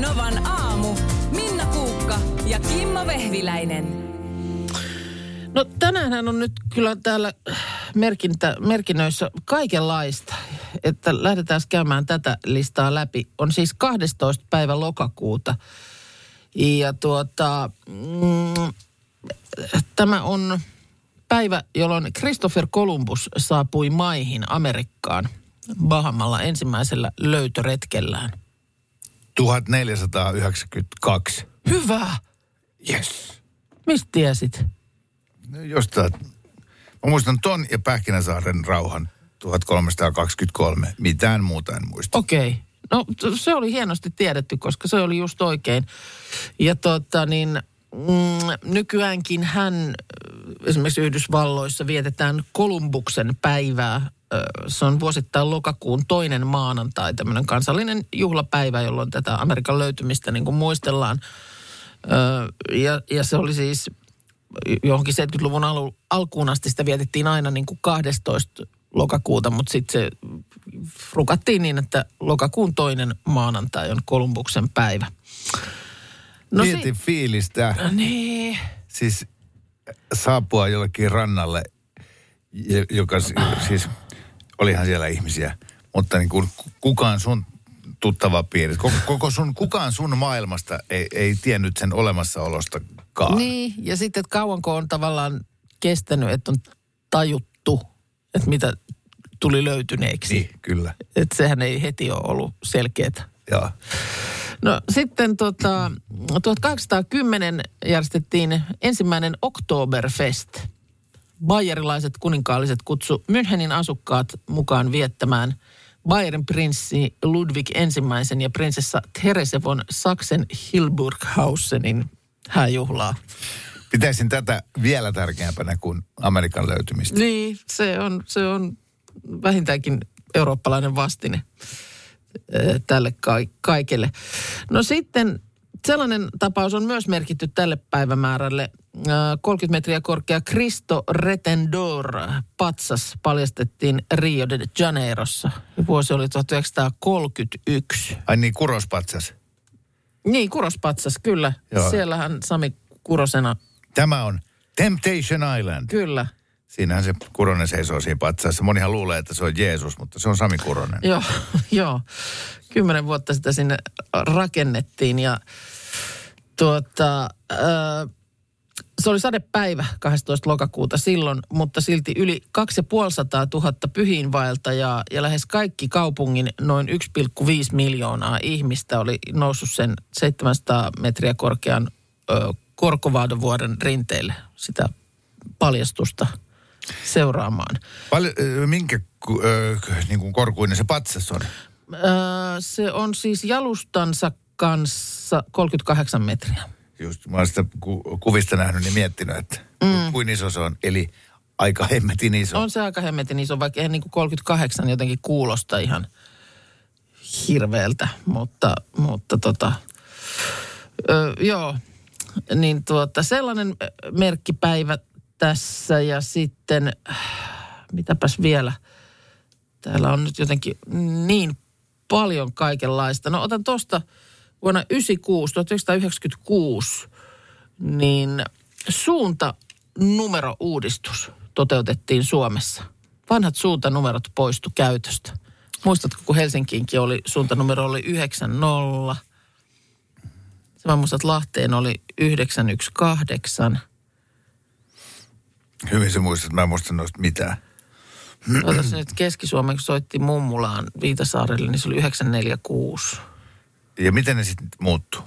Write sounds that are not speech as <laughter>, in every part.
Novan aamu. Minna Kuukka ja Kimmo Vehviläinen. No tänään on nyt kyllä täällä merkintä, merkinnöissä kaikenlaista, että lähdetään käymään tätä listaa läpi. On siis 12. päivä lokakuuta ja tuota, mm, tämä on päivä, jolloin Christopher Columbus saapui maihin Amerikkaan Bahamalla ensimmäisellä löytöretkellään. 1492. Hyvä! Yes. Mistä tiesit? No Jostain. Mä muistan ton ja Pähkinäsaaren rauhan 1323. Mitään muuta en muista. Okei. Okay. No se oli hienosti tiedetty, koska se oli just oikein. Ja tota niin, mm, nykyäänkin hän ö, esimerkiksi Yhdysvalloissa vietetään Kolumbuksen päivää. Se on vuosittain lokakuun toinen maanantai, tämmöinen kansallinen juhlapäivä, jolloin tätä Amerikan löytymistä niin kuin muistellaan. Ja, ja se oli siis johonkin 70-luvun alu, alkuun asti sitä vietettiin aina niin kuin 12 lokakuuta, mutta sitten se rukattiin niin, että lokakuun toinen maanantai on Kolumbuksen päivä. No Mieti fiilistä. Niin. Siis saapua jollekin rannalle, joka si- siis, olihan siellä ihmisiä, mutta niin kuin kukaan sun tuttava piiri, koko, koko sun, kukaan sun maailmasta ei, ei tiennyt sen olemassaolostakaan. Niin, ja sitten, että kauanko on tavallaan kestänyt, että on tajuttu, että mitä tuli löytyneeksi. Niin, kyllä. Että sehän ei heti ole ollut selkeää. Joo. No sitten tota, 1810 järjestettiin ensimmäinen Oktoberfest. Bayerilaiset kuninkaalliset kutsu Münchenin asukkaat mukaan viettämään Bayerin prinssi Ludwig ensimmäisen ja prinsessa Therese von Sachsen Hilburghausenin hääjuhlaa. Pitäisin tätä vielä tärkeämpänä kuin Amerikan löytymistä. Niin, se on, se on vähintäänkin eurooppalainen vastine eh, tälle ka- kaikelle. No sitten sellainen tapaus on myös merkitty tälle päivämäärälle. Eh, 30 metriä korkea Cristo Retendor patsas paljastettiin Rio de Janeirossa. Vuosi oli 1931. Ai niin, kurospatsas. Niin, Kurospatsas, kyllä. Joo. Siellähän Sami Kurosena, Tämä on Temptation Island. kyllä. Siinähän se Kuronen seisoo siinä patsaassa. Monihan luulee, että se on Jeesus, mutta se on Sami Kuronen. Joo, <laughs> joo. Kymmenen vuotta sitä sinne rakennettiin ja tuota, ää, se oli sadepäivä 12. lokakuuta silloin, mutta silti yli 2500 000 pyhiinvaeltajaa ja lähes kaikki kaupungin noin 1,5 miljoonaa ihmistä oli noussut sen 700 metriä korkean ö, Korkovaadovuoren rinteille sitä paljastusta seuraamaan. Ö, minkä ö, niin kuin korkuinen se patsas on? Öö, se on siis jalustansa kanssa 38 metriä. Just, mä oon sitä ku, kuvista nähnyt, niin miettinyt, että mm. kuin iso se on. Eli aika hemmetin iso. On se aika hemmetin iso, vaikka eihän niin kuin 38 jotenkin kuulosta ihan hirveältä, mutta, mutta tota, öö, joo, niin tuota, sellainen ö, merkkipäivä tässä ja sitten, äh, mitäpäs vielä, täällä on nyt jotenkin niin paljon kaikenlaista. No otan tuosta vuonna 96, 1996, niin suunta numerouudistus toteutettiin Suomessa. Vanhat suuntanumerot poistu käytöstä. Muistatko, kun Helsinkiinkin oli, suuntanumero oli 90. Mä muistan, että Lahteen oli 918. Hyvin se muistat, mä en muista noista mitään. Otas nyt Keski-Suomen, kun soitti mummulaan Viitasaarelle, niin se oli 946. Ja miten ne sitten muuttuu?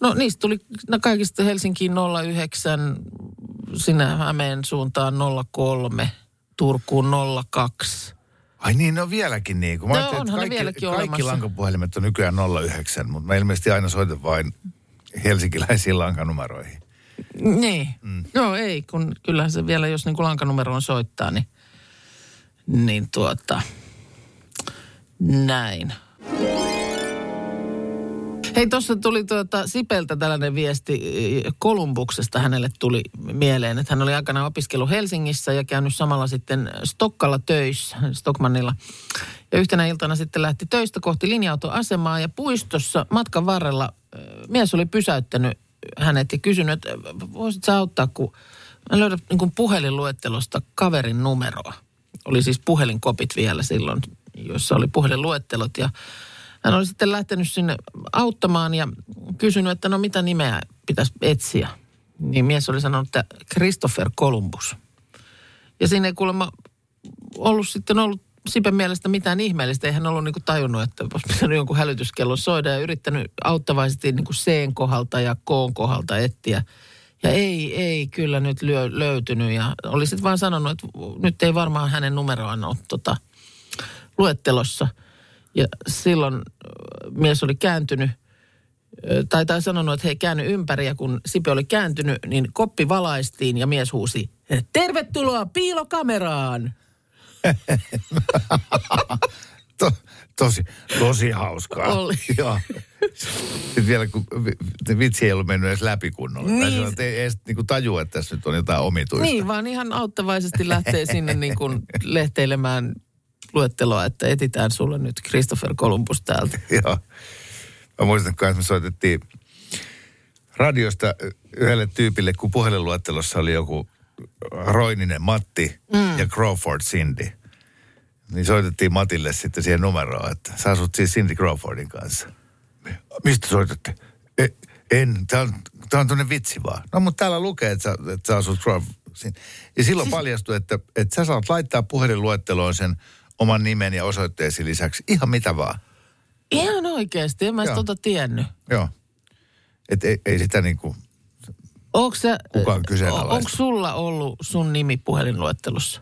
No niistä tuli no kaikista Helsinkiin 09, sinne Hämeen suuntaan 03, Turkuun 02. Ai niin, ne on vieläkin niin. Kun mä No, onhan ne kaikki, vieläkin kaikki olemassa. lankapuhelimet on nykyään 09, mutta mä ilmeisesti aina soitan vain helsinkiläisiin lankanumeroihin. Niin. Mm. Joo, ei, kun kyllähän se vielä, jos niin kuin lankanumeroon soittaa, niin, niin tuota, näin. Hei, tuossa tuli tuota Sipeltä tällainen viesti eh, Kolumbuksesta hänelle tuli mieleen, että hän oli aikana opiskellut Helsingissä ja käynyt samalla sitten Stokkalla töissä, Stockmannilla. Ja yhtenä iltana sitten lähti töistä kohti linja-autoasemaa ja puistossa matkan varrella ö, mies oli pysäyttänyt hänet ja kysynyt, että voisit sä auttaa, kun mä löydän niin puhelinluettelosta kaverin numeroa. Oli siis puhelinkopit vielä silloin, jossa oli puhelinluettelot ja hän oli sitten lähtenyt sinne auttamaan ja kysynyt, että no mitä nimeä pitäisi etsiä. Niin mies oli sanonut, että Christopher Columbus. Ja siinä ei kuulemma ollut sitten ollut Sipen mielestä mitään ihmeellistä. Ei hän ollut niinku tajunnut, että olisi pitänyt jonkun hälytyskellon soida ja yrittänyt auttavaisesti niinku C kohdalta ja K kohdalta etsiä. Ja ei, ei kyllä nyt lyö, löytynyt. Ja oli sitten vaan sanonut, että nyt ei varmaan hänen numeroaan ole tota, luettelossa. Ja silloin mies oli kääntynyt tai, tai sanonut, että hei käänny ympäri ja kun Sipe oli kääntynyt, niin koppi valaistiin ja mies huusi, tervetuloa piilokameraan. <laughs> To, tosi, tosi hauskaa. Oli. <laughs> Joo. Sitten vielä kun vi- vitsi ei ollut mennyt edes läpi kunnolla. Niin. Sillä, että ei edes niin tajua, että tässä nyt on jotain omituista. Niin, vaan ihan auttavaisesti lähtee sinne niin kuin lehteilemään luetteloa, että etitään sulle nyt Christopher Columbus täältä. <laughs> Joo. Mä muistan, kun me soitettiin radiosta yhdelle tyypille, kun puhelinluettelossa oli joku Roininen Matti mm. ja Crawford Cindy. Niin soitettiin Matille sitten siihen numeroon, että sä asut siis Cindy Crawfordin kanssa. Mistä soitatte? E, en, tää on, tää on tuonne vitsi vaan. No mutta täällä lukee, että sä, että sä asut Crawford. Ja silloin paljastui, että, että sä saat laittaa puhelinluetteloon sen oman nimen ja osoitteesi lisäksi ihan mitä vaan. Ihan oikeasti, en mä Joo. tota tiennyt. Joo. Et ei, ei sitä niinku, Onko se, Kukaan kyseenalaista. onko sulla ollut sun nimi puhelinluettelossa?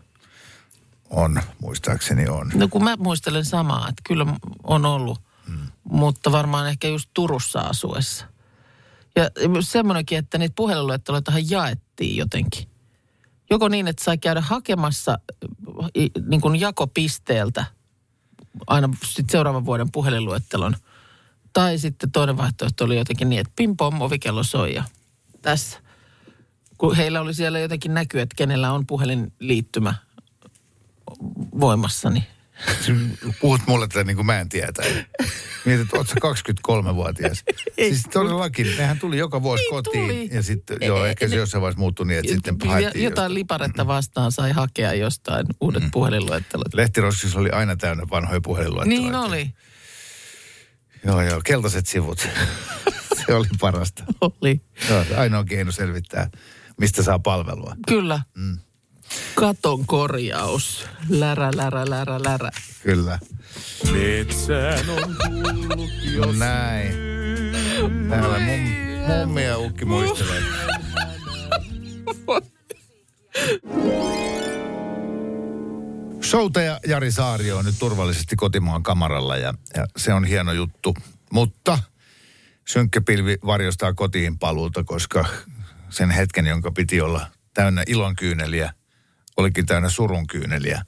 on, muistaakseni on. No kun mä muistelen samaa, että kyllä on ollut, hmm. mutta varmaan ehkä just Turussa asuessa. Ja semmoinenkin, että niitä puhelinluetteloitahan jaettiin jotenkin. Joko niin, että sai käydä hakemassa i- niin kuin jakopisteeltä aina sit seuraavan vuoden puhelinluettelon. Tai sitten toinen vaihtoehto oli jotenkin niin, että pim pom, ovikello soi ja tässä. Kun heillä oli siellä jotenkin näkyy, että kenellä on puhelinliittymä voimassa, niin Puhut mulle tätä niin kuin mä en tietä. Mietit, että oot sä 23-vuotias. Ei. siis todellakin, nehän tuli joka vuosi Niin kotiin. tuli. Ja sitten, joo, ehkä se jossain vaiheessa muuttui niin, että sitten Ja- haettiin jotain liparetta vastaan sai hakea jostain uudet mm. puhelinluettelot. Lehtiroskissa oli aina täynnä vanhoja puhelinluetteloita. Niin oli, Joo, joo, keltaiset sivut. <laughs> se oli parasta. oli. Joo, ainoa keino selvittää, mistä saa palvelua. Kyllä. Mm. Katon korjaus. Lärä, lärä, lärä, lärä. Kyllä. Metsään on tullut No näin. Täällä mum, mummi ja ukki muistelee. Soutaja Jari Saari on nyt turvallisesti kotimaan kamaralla ja, ja se on hieno juttu. Mutta synkkä pilvi varjostaa kotiin paluuta, koska sen hetken, jonka piti olla täynnä ilonkyyneliä, olikin täynnä surunkyyneliä.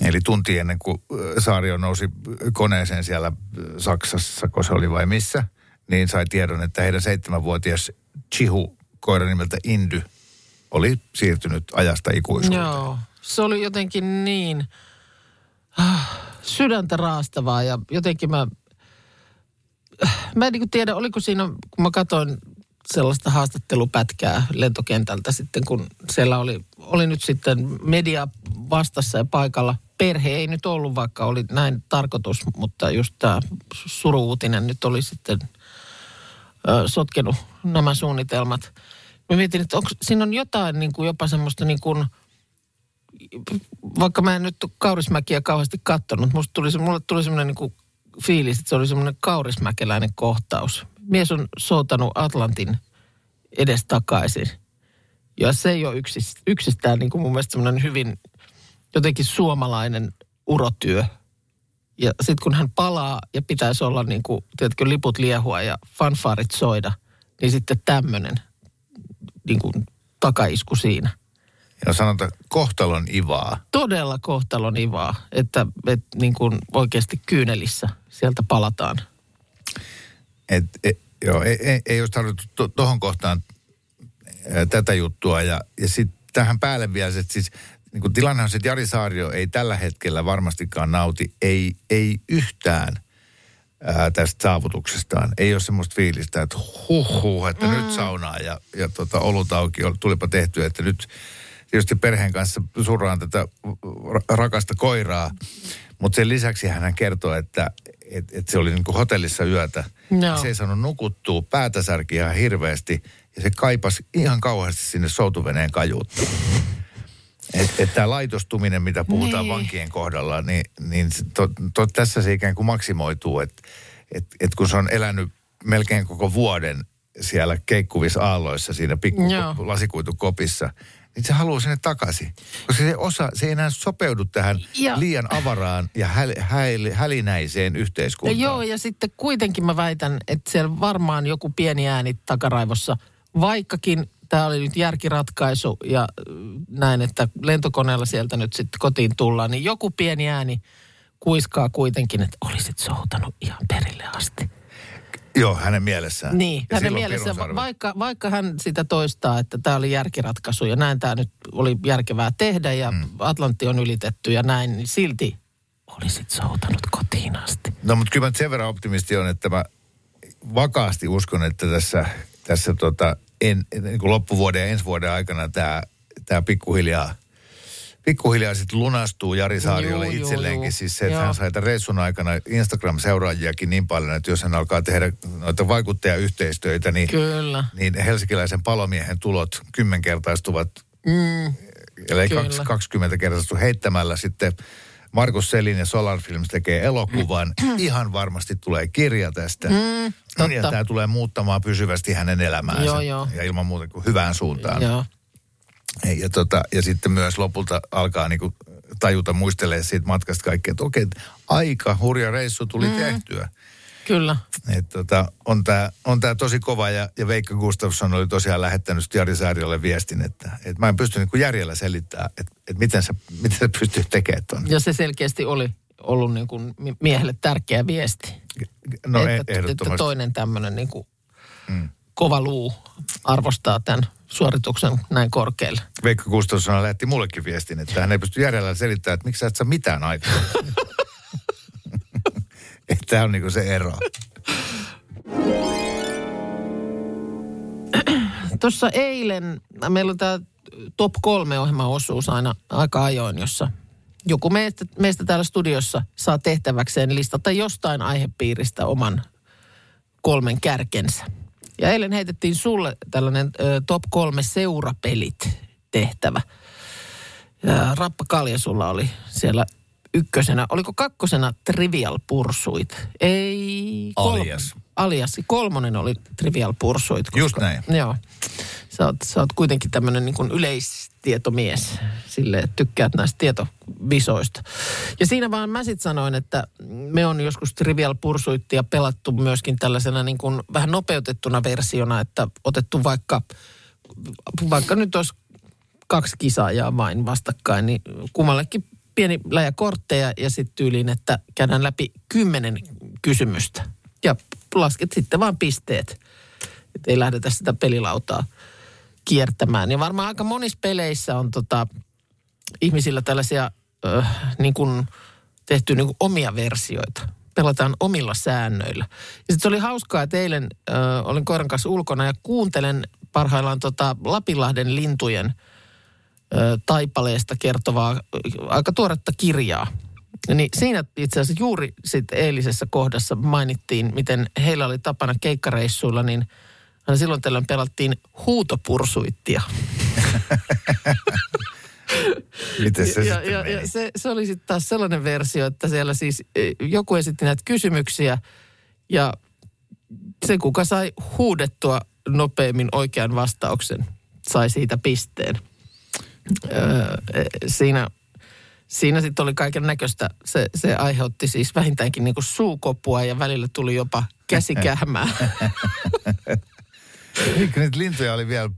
Eli tunti ennen kuin Saario nousi koneeseen siellä Saksassa, kun se oli vai missä, niin sai tiedon, että heidän seitsemänvuotias Chihu, koira nimeltä Indy, oli siirtynyt ajasta ikuisuuteen. Joo. Se oli jotenkin niin ah, sydäntä raastavaa ja jotenkin mä, mä en niin tiedä, oliko siinä, kun mä katsoin sellaista haastattelupätkää lentokentältä sitten, kun siellä oli, oli nyt sitten media vastassa ja paikalla. Perhe ei nyt ollut, vaikka oli näin tarkoitus, mutta just tämä suruutinen nyt oli sitten ö, sotkenut nämä suunnitelmat. Mä mietin, että onko, siinä on jotain niin kuin jopa semmoista niin kuin, vaikka mä en nyt Kaurismäkiä kauheasti kattonut, musta tuli, mulle tuli semmoinen niin kuin fiilis, että se oli semmoinen kaurismäkeläinen kohtaus. Mies on soutanut Atlantin edes takaisin. Ja se ei ole yksis, yksistään niin kuin mun mielestä semmoinen hyvin jotenkin suomalainen urotyö. Ja sitten kun hän palaa ja pitäisi olla niin kuin, tiedätkö, liput liehua ja fanfaarit soida, niin sitten tämmöinen niin kuin takaisku siinä. Ja sanotaan kohtalon ivaa. Todella kohtalon ivaa, että, että niin kuin oikeasti kyynelissä sieltä palataan. Et, et, joo, ei, ei, ei olisi tarvittu to, tohon kohtaan ää, tätä juttua. Ja, ja sitten tähän päälle vielä, se, että siis niin kuin tilanne on se, että Jari Saario ei tällä hetkellä varmastikaan nauti, ei, ei yhtään ää, tästä saavutuksestaan. Ei ole semmoista fiilistä, että huh, huh että mm. nyt saunaa ja, ja tota, olut auki, tulipa tehty, että nyt tietysti perheen kanssa surraan tätä ra- rakasta koiraa. Mutta sen lisäksi hän kertoo, että et, et se oli niin kuin hotellissa yötä. No. Se ei saanut nukuttua, päätä särki ihan hirveästi ja se kaipasi ihan kauheasti sinne soutuveneen kajuutta. Että et tämä laitostuminen, mitä puhutaan Niin. vankien kohdalla, niin, niin to, to, tässä se ikään kuin maksimoituu, että et, et kun se on elänyt melkein koko vuoden siellä keikkuvissa aalloissa siinä pikku Joo. lasikuitukopissa, niin se haluaa sinne takaisin. Koska se, osa, se ei enää sopeudu tähän Ja- liian avaraan ja häl, häl, hälinäiseen Ja yhteiskuntaan. joo, ja sitten kuitenkin mä väitän, että siellä varmaan joku pieni ääni takaraivossa, vaikkakin tämä oli nyt järkiratkaisu ja äh, näin, että lentokoneella sieltä nyt sitten kotiin tullaan, niin joku pieni ääni kuiskaa kuitenkin, että olisit soutanut ihan perille asti. Joo, hänen mielessään. Niin, Ja hänen silloin mielessä, pirun sarvet. vaikka, vaikka hän sitä toistaa, että tämä oli järkiratkaisu ja näin tämä nyt oli järkevää tehdä ja mm. Atlantti on ylitetty ja näin, niin silti olisit soutanut kotiin asti. No mutta kyllä mä sen verran optimisti on, että mä vakaasti uskon, että tässä, tässä tota, en, niin kuin loppuvuoden ja ensi vuoden aikana tämä, tämä pikkuhiljaa, pikkuhiljaa sitten lunastuu Jari Saariolle juu, itselleenkin. juu. Siis se, että Joo. hän sai reissun aikana Instagram-seuraajiakin niin paljon, että jos hän alkaa tehdä noita vaikuttajayhteistyötä, niin, Kyllä. niin helsinkiläisen palomiehen tulot kymmenkertaistuvat Mm, Eli Kyllä. kaksi- 20 kertaa heittämällä sitten Markus Selin ja Solar Films tekee elokuvan. Ihan varmasti tulee kirja tästä. Mm, totta. ja tämä tulee muuttamaan pysyvästi hänen elämäänsä. Joo, joo. Ja ilman muuta kuin hyvään suuntaan. joo. Ja, tota, ja sitten myös lopulta alkaa niinku tajuta, muistelee siitä matkasta kaikkea, että okei, aika hurja reissu tuli mm. tehtyä. Kyllä. Et tota, on tämä on tää tosi kova ja, ja Veikka Gustafsson oli tosiaan lähettänyt Jari Saariolle viestin, että, että mä en pysty niinku järjellä selittämään, että, että miten, sä, miten sä pystyt tekemään ton. Ja se selkeästi oli ollut niin kuin mi- miehelle tärkeä viesti. No että, e- että ehdottomasti. toinen tämmöinen niin kuin kova luu arvostaa tämän suorituksen näin korkealle. Veikka Gustafsson lähetti mullekin viestin, että hän ei pysty järjellä selittämään, että miksi sä et saa mitään aikaa. <laughs> Tämä on niinku se ero. Tuossa eilen, meillä on tämä top kolme ohjelmaosuus aina aika ajoin, jossa joku meistä, meistä täällä studiossa saa tehtäväkseen listata jostain aihepiiristä oman kolmen kärkensä. Ja eilen heitettiin sulle tällainen ö, top kolme seurapelit tehtävä. Ja Rappa Kalja sulla oli siellä ykkösenä. Oliko kakkosena Trivial Pursuit? Ei. Alias. Alias. Kolmonen oli Trivial Pursuit. Just näin. Joo. Sä oot, sä oot kuitenkin tämmöinen niin yleistietomies. Sille että tykkäät näistä tietovisoista. Ja siinä vaan mä sit sanoin, että me on joskus Trivial Pursuittia pelattu myöskin tällaisena niin kuin vähän nopeutettuna versiona, että otettu vaikka, vaikka nyt olisi kaksi kisaajaa vain vastakkain, niin kummallekin pieni läjä kortteja ja sitten tyyliin, että käydään läpi kymmenen kysymystä. Ja lasket sitten vaan pisteet, että ei lähdetä sitä pelilautaa kiertämään. Ja varmaan aika monissa peleissä on tota, ihmisillä tällaisia ö, niin kuin tehty niin kuin omia versioita. Pelataan omilla säännöillä. Ja sitten oli hauskaa, että eilen ö, olin koiran kanssa ulkona ja kuuntelen parhaillaan tota Lapinlahden lintujen ö, taipaleesta kertovaa aika tuoretta kirjaa. Niin siinä itse asiassa juuri sitten eilisessä kohdassa mainittiin, miten heillä oli tapana keikkareissuilla, niin aina silloin tällöin pelattiin huutopursuittia. Miten se ja, ja, meni? ja se, se oli sitten taas sellainen versio, että siellä siis eh, joku esitti näitä kysymyksiä ja se, kuka sai huudettua nopeimmin oikean vastauksen, sai siitä pisteen. Öö, siinä siinä sitten oli kaiken näköistä. Se, se aiheutti siis vähintäänkin niinku suukopua ja välillä tuli jopa käsikähmää. <laughs> Eikö niitä lintuja oli vielä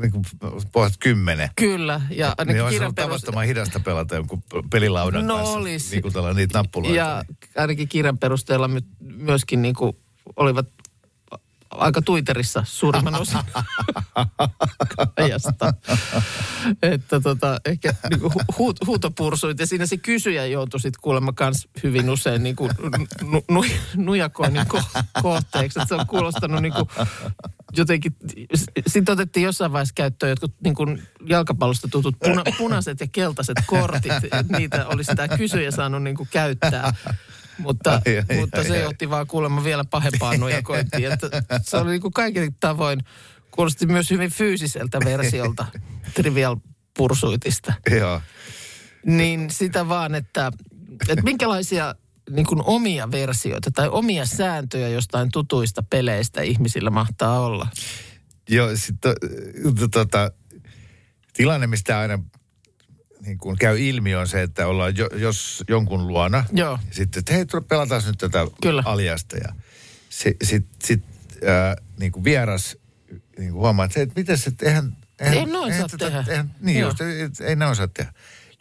niin kuin, pohjat kymmenen? Kyllä. Ja Niin olisi ollut perus- tavattoman hidasta pelata jonkun pelilaudan No kanssa. olisi. Liikutella niitä nappuloita. Ja ainakin kirjan perusteella my, myöskin niin kuin olivat aika Twitterissa suurimman osan <laughs> ajasta. Että tota, ehkä niinku hu- huut, huutopursuit. Ja siinä se kysyjä joutui sitten kuulemma kans hyvin usein niinku nu, nu, nujakoinnin ko- kohteeksi. Että se on kuulostanut niinku jotenkin, sitten otettiin jossain vaiheessa käyttöön jotkut niin kuin jalkapallosta tutut puna, <laughs> punaiset ja keltaiset kortit. Että niitä olisi tämä kysyjä saanut niin kuin käyttää. Mutta, Ai, ai, mutta ai, se ai. johti vaan kuulemma vielä pahempaan nujakointiin. Että se oli niin kuin kaiken tavoin, kuulosti myös hyvin fyysiseltä versiolta <laughs> Trivial Pursuitista. Joo. Niin sitä vaan, että, että minkälaisia niin kuin omia versioita tai omia sääntöjä jostain tutuista peleistä ihmisillä mahtaa olla. Joo, sitten tota, tilanne, mistä aina niin kuin käy ilmi on se, että ollaan jo, jos jonkun luona. Joo. Ja sitten, että hei, pelataan nyt tätä Kyllä. aliasta. Ja sitten sit, sit, äh, niin kuin vieras niin kuin huomaa, että, hei, että miten se, että eihän... eihän Ei noin saa tehdä. Eihän, niin Joo. just, ei, ei noin saa tehdä.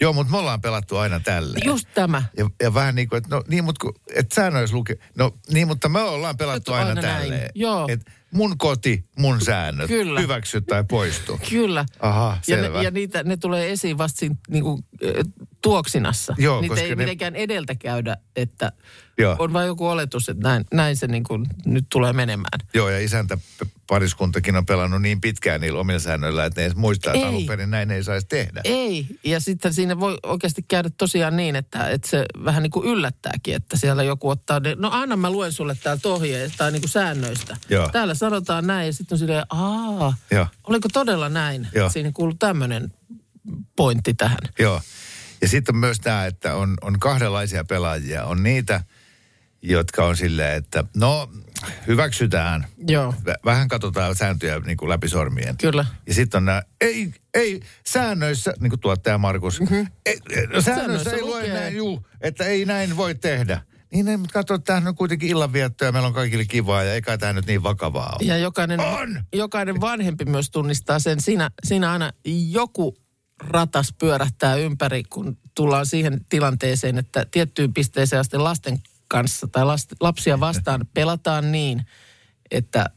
Joo, mutta me ollaan pelattu aina tälleen. Just tämä. Ja, ja vähän niin kuin, että no niin, mutta kun, et säännöissä lukee, no niin, mutta me ollaan pelattu aina, aina tälleen. Joo. Et mun koti, mun säännöt, Kyllä. hyväksy tai poistu. <laughs> Kyllä. Aha, ja, selvä. ne, ja niitä, ne tulee esiin vasta siinä niinku, äh, tuoksinassa. Joo, Niitä koska ei ne- mitenkään edeltä käydä, että Joo. on vain joku oletus, että näin, näin se niinku nyt tulee menemään. Joo, ja isäntä pariskuntakin on pelannut niin pitkään niillä omilla säännöillä, että ne edes muistaa, että alun perin näin ei saisi tehdä. Ei, ja sitten siinä voi oikeasti käydä tosiaan niin, että, että se vähän niin kuin yllättääkin, että siellä joku ottaa, ne, no anna mä luen sulle täältä ohjeesta tai niin kuin säännöistä. Joo. Täällä sanotaan näin ja sitten on silleen, aa, Joo. oliko todella näin? Joo. Siinä kuuluu tämmöinen pointti tähän. Joo. Ja sitten myös tämä, että on, on kahdenlaisia pelaajia. On niitä, jotka on silleen, että no hyväksytään. Joo, Vä- Vähän katsotaan sääntöjä niin kuin läpi sormien. kyllä. Ja sitten on nämä, ei, ei, säännöissä, niin kuin tuottaja Markus, mm-hmm. ei, säännöissä Säännöissä ei lue lukee. näin, juu, että ei näin voi tehdä. Niin mutta katso, tämähän on kuitenkin illanviettoa ja meillä on kaikille kivaa ja eikä tämä nyt niin vakavaa ole. Ja jokainen, On! jokainen vanhempi myös tunnistaa sen. Siinä, siinä aina joku ratas pyörähtää ympäri, kun tullaan siihen tilanteeseen, että tiettyyn pisteeseen asti lasten kanssa tai last, lapsia vastaan pelataan niin, että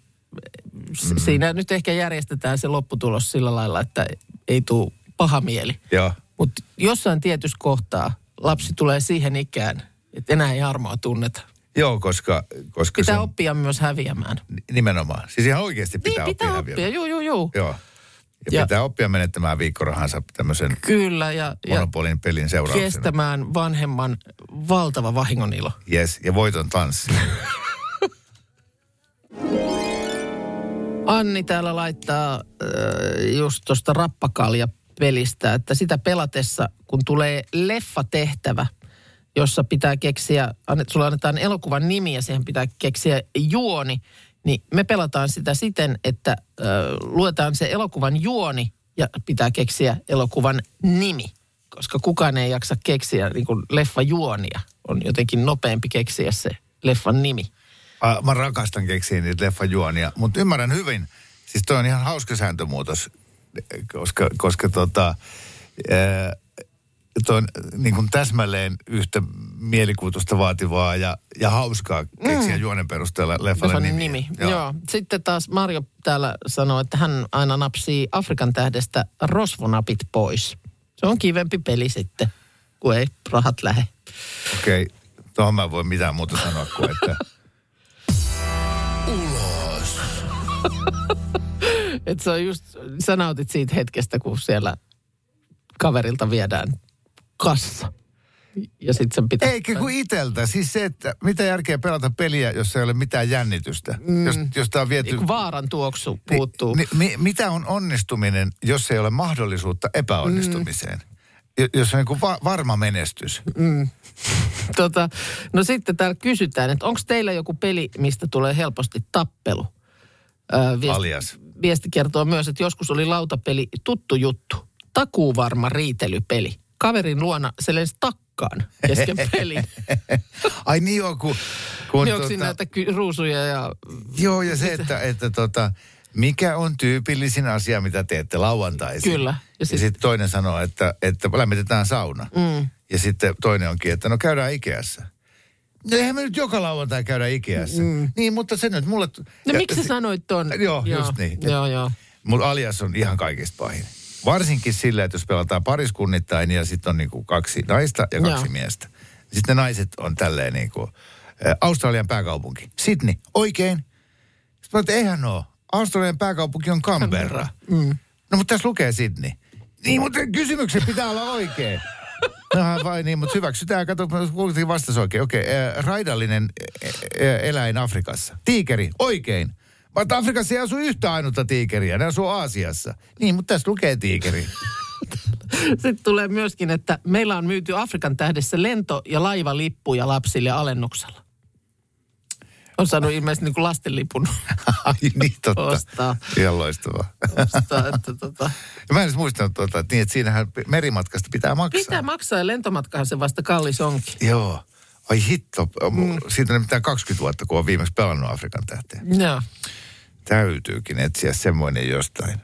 Mm. siinä nyt ehkä järjestetään se lopputulos sillä lailla, että ei tule paha mieli. Joo. Mutta jossain tietyssä kohtaa lapsi tulee siihen ikään, että enää ei armoa tunneta. Joo, koska, koska Pitää se on oppia myös häviämään. nimenomaan. Siis ihan oikeasti pitää, niin, pitää oppia. oppia. Juu, juu, juu. Joo. Ja, Ja- pitää oppia menettämään viikkorahansa tämmöisen Kyllä, ja, ja monopolin pelin seurauksena. kestämään vanhemman valtava vahingonilo. Yes, ja voiton tanssi. <laughs> Anni täällä laittaa äh, just tuosta rappakalja-pelistä, että sitä pelatessa, kun tulee leffatehtävä, jossa pitää keksiä, annet, sulla annetaan elokuvan nimi ja siihen pitää keksiä juoni, niin me pelataan sitä siten, että äh, luetaan se elokuvan juoni ja pitää keksiä elokuvan nimi, koska kukaan ei jaksa keksiä niin kuin leffajuonia. On jotenkin nopeampi keksiä se leffan nimi. Ah, Mä rakastan keksiä niitä leffajuonia, mutta ymmärrän hyvin. Siis toi on ihan hauska sääntömuutos, koska, koska tota, ää, toi on niin kuin täsmälleen yhtä mielikuvitusta vaativaa ja, ja hauskaa keksiä mm. juonen perusteella leffalle Leffan nimi. nimi. Joo. Joo. Sitten taas Marjo täällä sanoo, että hän aina napsii Afrikan tähdestä rosvonapit pois. Se on kivempi peli sitten, kun ei rahat lähe. Okei, okay. tuohon mä en voi mitään muuta sanoa kuin, että <laughs> Et se on just, sä nautit siitä hetkestä, kun siellä kaverilta viedään kassa. Ja sitten sen pitää... Eikä kuin iteltä. Siis se, että mitä järkeä pelata peliä, jos ei ole mitään jännitystä. Mm. Jos, jos tää on viety... Kun vaaran tuoksu puuttuu. Ni, mi, mitä on onnistuminen, jos ei ole mahdollisuutta epäonnistumiseen? Mm. Jos on niin va, varma menestys. <laughs> Tota, no sitten täällä kysytään, että onko teillä joku peli, mistä tulee helposti tappelu? Öö, viesti, Alias. viesti kertoo myös, että joskus oli lautapeli tuttu juttu. Takuuvarma riitelypeli. Kaverin luona se lensi takkaan kesken <laughs> pelin. Ai niin joo, kun... kun niin siinä näitä ky- ruusuja ja... Joo, ja se, että, että tota, mikä on tyypillisin asia, mitä teette lauantaisin? Kyllä. Ja Ja sit- sitten sit toinen sanoo, että, että lämmitetään sauna. Mm. Ja sitten toinen onkin, että no käydään Ikeassa. No eihän me nyt joka lauantai käydä Ikeassa. Mm. Niin, mutta se nyt mulle... No ja miksi sä sanoit ton? Joo, just niin. Joo, joo. Mun alias on ihan kaikista pahin. Varsinkin sillä, että jos pelataan pariskunnittain ja sitten on niinku kaksi naista ja kaksi Joo. miestä. Sitten ne naiset on tälleen niinku, ä, Australian pääkaupunki. Sydney, oikein. Sitten mä että eihän oo. Australian pääkaupunki on Canberra. Mm. No mutta tässä lukee Sydney. Niin, mutta kysymyksen pitää olla oikein. No vai niin, mutta hyväksytään. Kato, kuultiin vastas oikein. Okei, äh, raidallinen eläin Afrikassa. Tiikeri, oikein. Mutta Afrikassa ei asu yhtä ainutta tiikeriä, ne asuu Aasiassa. Niin, mutta tässä lukee tiikeri. <laughs> Sitten tulee myöskin, että meillä on myyty Afrikan tähdessä lento- ja laivalippuja lapsille alennuksella. On saanut ilmeisesti niin kuin lastenlipun <laughs> Ai niin, totta. ostaa. Ihan loistavaa. ostaa että tota, Ja mä en edes muistanut tuota, että, niin, että siinähän merimatkasta pitää maksaa. pitää maksaa ja lentomatkahan se vasta kallis onkin. Joo. Ai hitto. Mm. Siitä on mitään 20 vuotta, kun on viimeksi pelannut Afrikan tähteen. Joo. Täytyykin etsiä semmoinen jostain.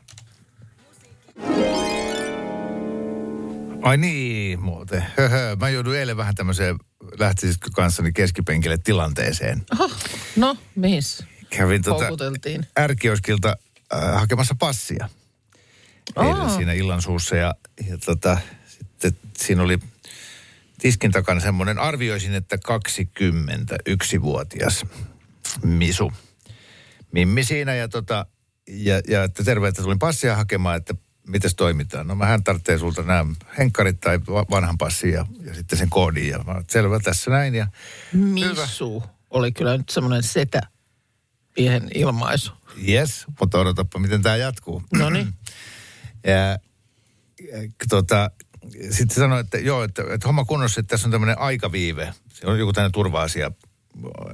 Ai niin, muuten. Höhö, mä joudun eilen vähän tämmöiseen lähtisitkö kanssani keskipenkille tilanteeseen. Oho, no, mihin? Kävin Houkuteltiin. ärkioskilta äh, hakemassa passia. Eilen siinä illan suussa ja, ja tota, sitten siinä oli tiskin takana semmoinen, arvioisin, että 21-vuotias Misu. Mimmi siinä ja, tota, ja, ja että terve, että tulin passia hakemaan, että mitäs toimitaan. No hän tarvitsee sulta nämä henkkarit tai va- vanhan passin ja, ja sitten sen koodin. Ja mä selvä tässä näin ja Missu oli kyllä nyt semmoinen setä pienen ilmaisu. yes, mutta odotapa miten tämä jatkuu. No niin. <clears throat> Ja, ja tota, sitten sanoi, että joo, että, että homma kunnossa, että tässä on tämmöinen aikaviive. Se on joku tämmöinen turva-asia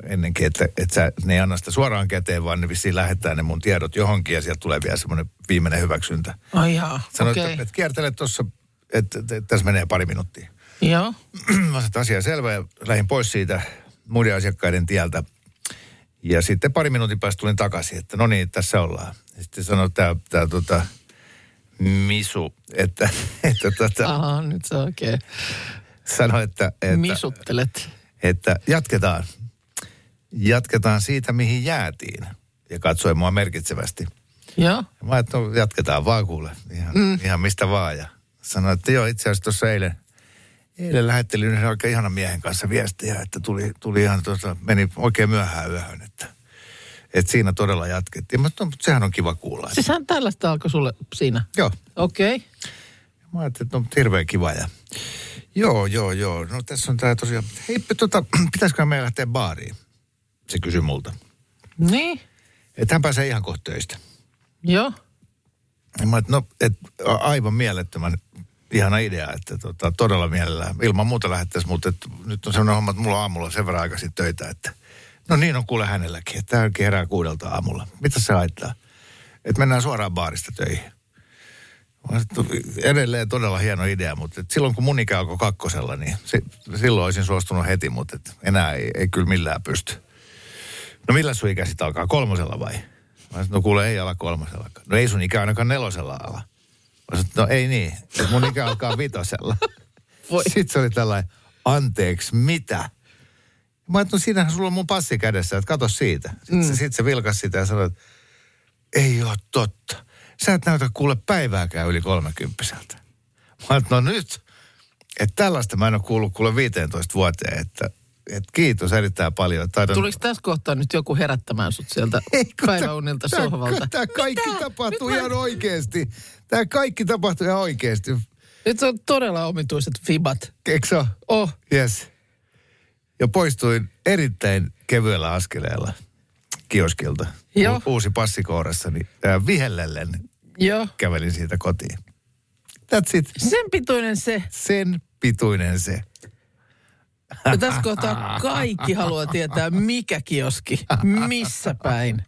ennenkin, että, että sä, ne ei anna sitä suoraan käteen, vaan ne vissiin lähettää ne mun tiedot johonkin ja sieltä tulee vielä semmoinen viimeinen hyväksyntä. Ai jaa, Sanoi, okei. että, että kiertele tuossa, että, että, että tässä menee pari minuuttia. Joo. <clears throat> Mä sanoin, että asia selvä ja lähdin pois siitä muiden asiakkaiden tieltä. Ja sitten pari minuutin päästä tulin takaisin, että no niin, tässä ollaan. Sitten sanoi tämä, tämä tota, Misu, että, <laughs> että tota, Aha, nyt se oikein sanoi, että, että, misuttelet. että jatketaan. Jatketaan siitä, mihin jäätiin. Ja katsoi mua merkitsevästi. Joo. Ja mä että no, jatketaan vaan kuule, ihan, mm. ihan mistä vaan. Ja sanoin, että joo, itse asiassa tuossa eilen, eilen lähettelin yhden oikein ihanan miehen kanssa viestiä, että tuli, tuli ihan tuossa, meni oikein myöhään yöhön, että, että siinä todella jatkettiin. Mutta no, sehän on kiva kuulla. Että, Siis tällaista alkoi sulle siinä. joo, Okei. Okay. mä ajattelin, että mutta hirveän kiva. Ja, joo, joo, joo. No tässä on tämä tosiaan, hei, tota, <clears throat> pitäisikö meidän lähteä baariin? Se kysyi multa. Niin. Että hän pääsee ihan kohta töistä. Joo. Ja mä, että no, et, aivan mielettömän ihana idea, että tota, todella mielellään. Ilman muuta lähettäisiin, mutta et, nyt on sellainen homma, että mulla on aamulla sen verran aikaisin töitä, että no niin on kuule hänelläkin, että hänkin herää kuudelta aamulla. Mitä se haittaa? Että mennään suoraan baarista töihin. Edelleen todella hieno idea, mutta et silloin kun mun ikä alkoi kakkosella, niin se, silloin olisin suostunut heti, mutta et enää ei, ei kyllä millään pysty. No millä sun ikä sitten alkaa? Kolmosella vai? Mä sanoin, no kuule, ei ala kolmosellakaan. No ei sun ikä ainakaan nelosella ala. Mä sanoin, no ei niin. Mun ikä alkaa vitosella. <laughs> Voi. Sitten se oli tällainen, anteeksi, mitä? Mä ajattelin, no siinähän sulla on mun passi kädessä, että kato siitä. Sitten, mm. se, sit se vilkas sitä ja sanoi, että ei ole totta. Sä et näytä kuule päivääkään yli kolmekymppiseltä. Mä ajattelin, no nyt, että tällaista mä en ole kuullut kuule 15 vuoteen, että, että kiitos erittäin paljon. Taidan, Tuliko tässä kohtaa nyt joku herättämään sut sieltä <laughs> päiväunilta tää- sohvalta? Tämä kaikki Mitä? tapahtuu Nyt mä- ihan oikeasti. Tämä kaikki tapahtuu ihan oikeasti. Nyt on todella omituiset fibat. Eikö se? Oh, Yes. Ja poistuin erittäin kevyellä askeleella kioskilta. Joo. U- uusi passi kourassa, niin äh, vihellellen joo. kävelin siitä kotiin. That's it. Sen pituinen se. Sen pituinen se. Ja tässä kohtaa kaikki haluaa tietää, mikä kioski, missä päin.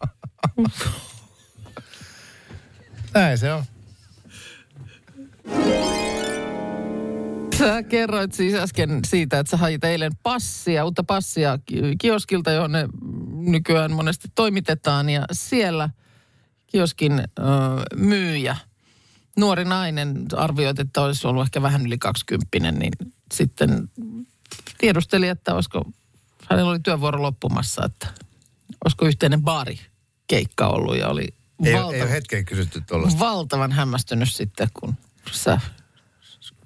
Näin se on. Sä kerroit siis äsken siitä, että sä hait eilen passia, uutta passia ki- kioskilta, johon ne nykyään monesti toimitetaan. Ja siellä kioskin ö, myyjä, nuori nainen, arvioit, että olisi ollut ehkä vähän yli 20, niin sitten tiedusteli, että olisiko hänellä oli työvuoro loppumassa, että olisiko yhteinen baari keikka ollut ja oli Ei, valtava, ei ole hetken kysytty tuollaista. valtavan hämmästynyt sitten, kun sä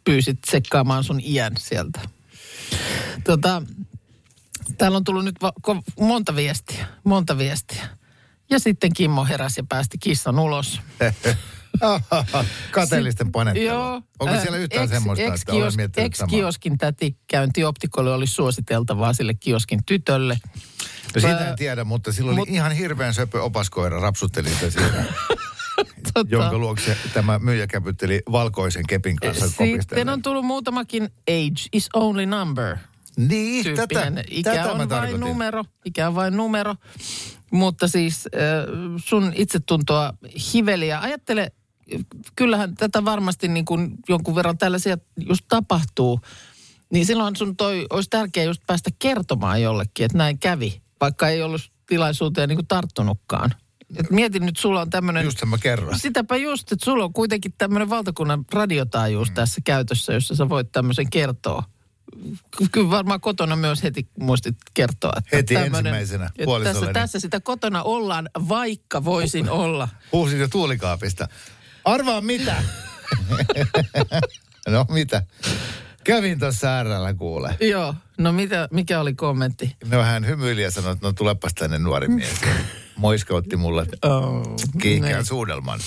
pyysit tsekkaamaan sun iän sieltä. Tota, täällä on tullut nyt va- ko- monta viestiä, monta viestiä. Ja sitten Kimmo heräsi ja päästi kissan ulos. <laughs> <laughs> Kateellisten panettelua. Joo. Onko äh, siellä yhtään ex- semmoista, että olen miettinyt? Ex-kioskin täti käynti optikolle oli suositeltavaa sille kioskin tytölle. No siitä en tiedä, mutta silloin mut- oli ihan hirveän söpö opaskoira, rapsutteli sitä siinä, <laughs> Tota, jonka luokse tämä myyjä käpytteli valkoisen kepin kanssa Sitten on tullut muutamakin age is only number Niin, tätä. Ikä tätä on vain numero, ikä on vain numero. Mutta siis äh, sun itsetuntoa hiveliä. Ajattele, kyllähän tätä varmasti niin kuin jonkun verran tällaisia just tapahtuu. Niin silloin sun toi, olisi tärkeää just päästä kertomaan jollekin, että näin kävi, vaikka ei ollut tilaisuuteen niin kuin tarttunutkaan. Et mietin nyt, sulla on tämmöinen... Just mä kerron. Sitäpä just, että sulla on kuitenkin tämmöinen valtakunnan radiotaajuus mm. tässä käytössä, jossa sä voit tämmöisen kertoa. Ky- Kyllä varmaan kotona myös heti muistit kertoa. Että Heti ensimmäisenä että tässä, tässä sitä kotona ollaan, vaikka voisin olla. Huusin jo tuulikaapista. Arvaa mitä? <laughs> no mitä? Kävin tuossa äärellä kuule. Joo, no mitä, mikä oli kommentti? No hän hymyili ja sanoi, että no tulepas tänne nuori mies. <laughs> Moiskautti mulle Oh, kiihkeän suudelman.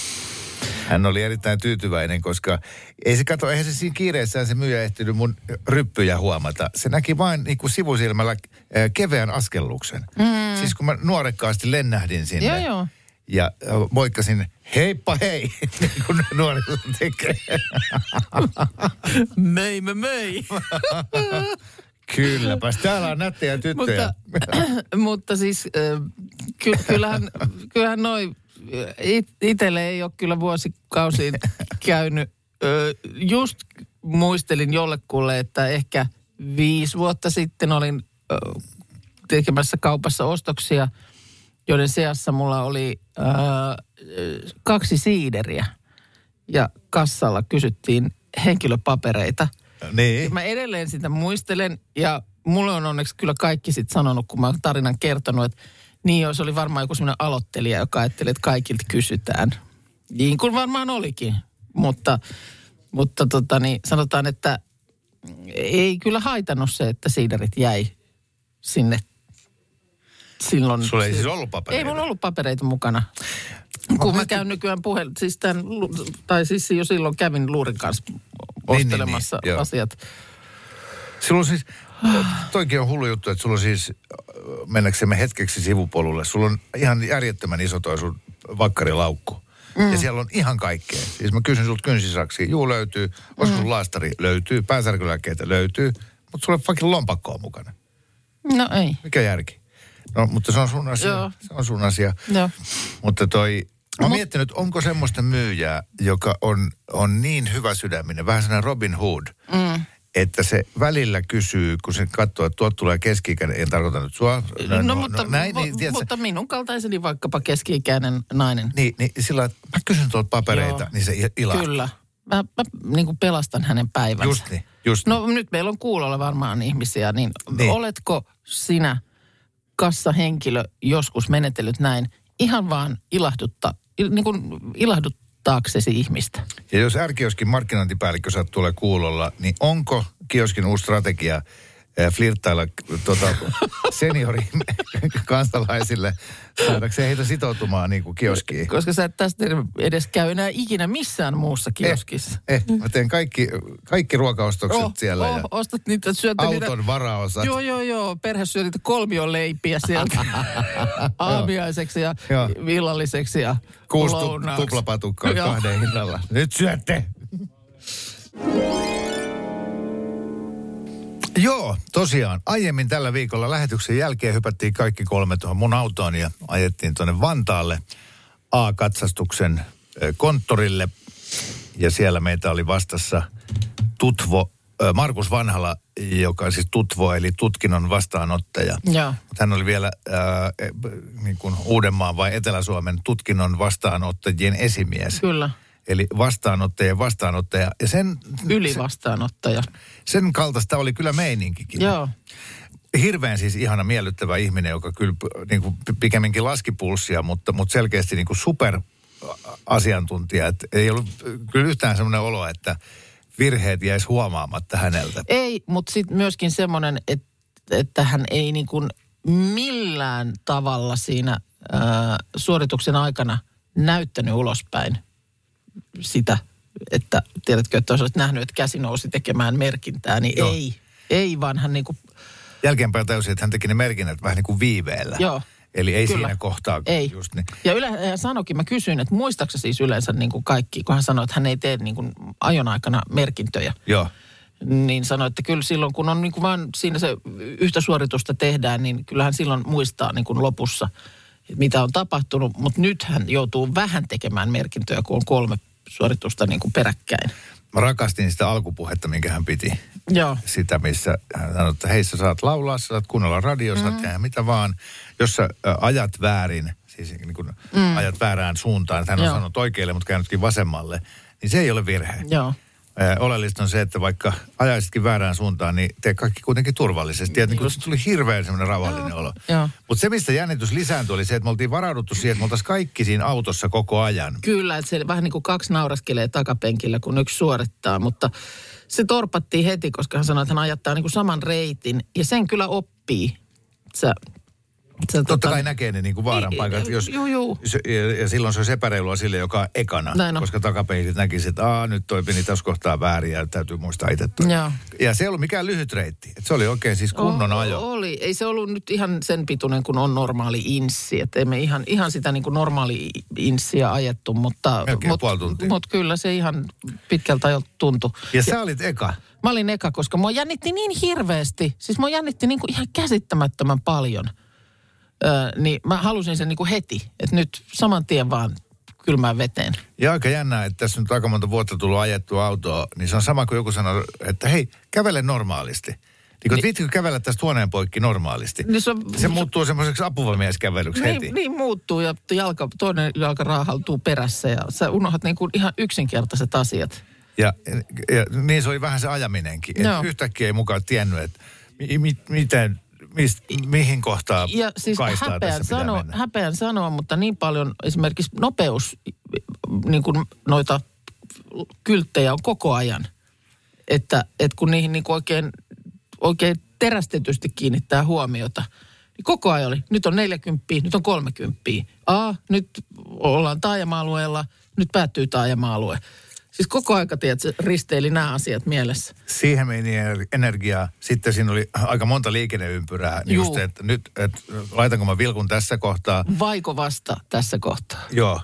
Hän oli erittäin tyytyväinen, koska ei se kato, eihän se siinä kiireessään se myyjä ehtinyt mun ryppyjä huomata. Se näki vain niin kuin sivusilmällä äh, keveän askelluksen. Mm. Siis kun mä nuorekkaasti lennähdin sinne. Joo, joo. Ja moikkasin, heippa hei, <laughs> niin kuin nuori tekee. Mei me mei. Kylläpäs, täällä on nättejä tyttöjä. mutta, <clears throat> mutta siis ky, kyllähän, kyllähän noi it, itelle ei ole kyllä vuosikausiin <laughs> käynyt. Just muistelin jollekulle, että ehkä viisi vuotta sitten olin tekemässä kaupassa ostoksia, joiden seassa mulla oli ö, kaksi siideriä. Ja kassalla kysyttiin henkilöpapereita – niin. Mä edelleen sitä muistelen ja mulle on onneksi kyllä kaikki sitten sanonut, kun mä oon tarinan kertonut, että niin jos oli varmaan joku semmoinen aloittelija, joka ajatteli, että kaikilta kysytään. Niin kuin varmaan olikin, mutta, mutta tota niin, sanotaan, että ei kyllä haitannut se, että siiderit jäi sinne silloin. Sulla ei siis ollut papereita? Ei mulla ollut papereita mukana. Kun mä käyn nykyään puhel, siis tämän, tai siis jo silloin kävin Luurin kanssa niin, ostelemassa niin, joo. asiat. Sulla on siis, toikin on hullu juttu, että sulla on siis, äh, mennäksemme hetkeksi sivupolulle, sulla on ihan järjettömän iso toi sun vakkarilaukku. Mm. Ja siellä on ihan kaikkea. Siis mä kysyn sulta kynsisaksia, juu löytyy, olisiko mm. laastari, löytyy, päänsärkylääkkeitä löytyy, mutta sulla on fucking lompakkoa mukana. No ei. Mikä järki? No, mutta se on sun asia. Joo. Se on sun asia. Joo. Mutta toi, mä oon Mut- miettinyt, onko semmoista myyjää, joka on, on niin hyvä sydäminen, vähän sellainen Robin Hood, mm. että se välillä kysyy, kun se katsoo, että tuot tulee keski en tarkoita nyt sua. No, no, mutta, näin, vo- niin, tiedätkö, mutta minun kaltaiseni vaikkapa keski-ikäinen nainen. niin, niin sillä mä kysyn tuolta papereita, Joo. niin se il- ilahtuu. Kyllä. Mä, mä niin kuin pelastan hänen päivänsä. Just niin, just niin. No nyt meillä on kuulolla varmaan ihmisiä, niin, Niin. niin. oletko sinä kassahenkilö joskus menetellyt näin ihan vaan ilahdutta, il- niin kuin ilahduttaaksesi ihmistä? Ja jos R-kioskin markkinointipäällikkö sattuu olemaan kuulolla, niin onko kioskin uusi strategia flirttailla tota, seniori kansalaisille saadakseen heitä sitoutumaan niin kuin kioskiin? Koska sä et tästä edes käy enää ikinä missään muussa kioskissa. Eh, mä teen kaikki, kaikki ruokaostokset Oh, siellä oh, ja ostat niitä, syötte auton niitä. varaosat. Joo, joo, joo. Perhe syö niitä kolmion leipiä sieltä <laughs> aamiaiseksi ja Joo. illalliseksi ja Kuusi tu- tuplapatukkaa kahden hinnalla. Nyt syötte! <laughs> Joo, tosiaan. Aiemmin tällä viikolla lähetyksen jälkeen hypättiin kaikki kolme tuohon mun autoon ja ajettiin tuonne Vantaalle A-katsastuksen konttorille. Ja siellä meitä oli vastassa Tutvo, Markus Vanhala, joka on siis Tutvo eli tutkinnon vastaanottaja. Joo. Hän oli vielä e, niin kuin Uudenmaan vai Etelä-Suomen tutkinnon vastaanottajien esimies. Kyllä. Eli vastaanottajien vastaanottaja. Ja sen, Ylivastaanottaja. sen kaltaista oli kyllä meininkikin. Joo. hirveän siis ihana miellyttävä ihminen, joka kyllä niin kuin, pikemminkin laski pulssia, mutta, mutta selkeästi niin kuin super asiantuntija. Että ei ollut kyllä yhtään semmoinen olo, että virheet jäisi huomaamatta häneltä. Ei, mutta sitten myöskin semmoinen, että, että hän ei niin kuin millään tavalla siinä ää, suorituksen aikana näyttänyt ulospäin sitä, että tiedätkö, että olisit nähnyt, että käsi nousi tekemään merkintää, niin Joo. ei. Ei, vaan hän niin kuin, Jälkeenpäin tajusin, että hän teki ne merkinnät vähän niin kuin viiveellä. Joo. Eli ei Kyllä. siinä kohtaa ei. just niin. Ja yle, ja sanokin, mä kysyin, että muistaaksä siis yleensä niin kuin kaikki, kun hän sanoi, että hän ei tee niin kuin ajon aikana merkintöjä. Joo. niin sanoi, että kyllä silloin, kun on niin kuin vaan siinä se yhtä suoritusta tehdään, niin kyllähän silloin muistaa niin kuin lopussa, mitä on tapahtunut. Mutta nyt hän joutuu vähän tekemään merkintöjä, kun on kolme suoritusta niin kuin peräkkäin. Mä rakastin sitä alkupuhetta, minkä hän piti. Joo. Sitä, missä hän sanoi, että hei sä saat laulaa, sä saat kuunnella radio, sä Mm. saat tehdä mitä vaan. Jos sä ajat väärin, siis niin kun mm. ajat väärään suuntaan, että hän on Joo. sanonut oikealle, mutta käynytkin vasemmalle, niin se ei ole virhe. Joo. Oleellista on se, että vaikka ajaisitkin väärään suuntaan, niin tee kaikki kuitenkin turvallisesti. Ja niin kuin, tuli hirveän semmoinen rauhallinen olo. Mutta se, mistä jännitys lisääntyi, oli se, että me oltiin varauduttu siihen, että me oltaisiin kaikki siinä autossa koko ajan. Kyllä, että se vähän niin kuin kaksi nauraskelee takapenkillä, kun yksi suorittaa, mutta se torpattiin heti, koska hän sanoi, että hän ajattaa niin kuin saman reitin, ja sen kyllä oppii. Sä, sä Totta tota- kai näkee ne niin kuin vaaran Niin, paikat. Jos, juu, juu. Se, ja, ja silloin se olisi epäreilua sille, joka on ekana. Näin on. Koska takapeilit näkisi, että Aa, nyt toi meni tässä kohtaa väärin ja täytyy muistaa itse toi. Joo. Ja se ei ollut mikään lyhyt reitti. Et se oli oikein siis kunnon O- ajo. Oli. Ei se ollut nyt ihan sen pituinen kuin on normaali inssi. Että emme ihan, ihan sitä niin kuin normaali inssiä ajettu, mutta... Melkein mut, puoli tuntia. Mutta kyllä se ihan pitkältä ajalta tuntui. Ja sä olit eka. Mä olin eka, koska mua jännitti niin hirveästi. Siis mua jännitti niin kuin ihan käsittämättömän paljon. Öö, niin mä halusin sen niin kuin heti. Että nyt saman tien vaan kylmään veteen. Ja aika jännää, että tässä nyt aika monta vuotta tullut ajettua autoa, niin se on sama kuin joku sanoo, että hei, kävele normaalisti. Niin kuin, viittikö kävellä tästä huoneen poikki normaalisti? Niin se on- se muuttuu semmoiseksi apuvamieskävelyksi heti. Niin, niin muuttuu ja jalka, toinen jalka raahautuu perässä ja sä unohdat niin kuin ihan yksinkertaiset asiat. Ja, ja niin se oli vähän se ajaminenkin. Että Joo. yhtäkkiä ei mukaan tiennyt, että mi, mi, miten, mist, mihin kohtaan Ja siis kaistaa häpeän, sano, mennä. häpeän sanoa, mutta niin paljon esimerkiksi nopeus, niin kuin noita kylttejä on koko ajan. Että, että kun niihin niin kuin oikein, oikein terästetysti kiinnittää huomiota, niin koko ajan oli, nyt on 40, nyt on 30. A, nyt ollaan taajama-alueella, nyt päättyy taajama-alue. Siis koko aika, tiedät, risteili nämä asiat mielessä. Siihen meni energiaa. Sitten siinä oli aika monta liikenneympyrää. Niin Juu. just, että nyt, että laitanko mä vilkun tässä kohtaa. Vaiko vasta tässä kohtaa? Joo.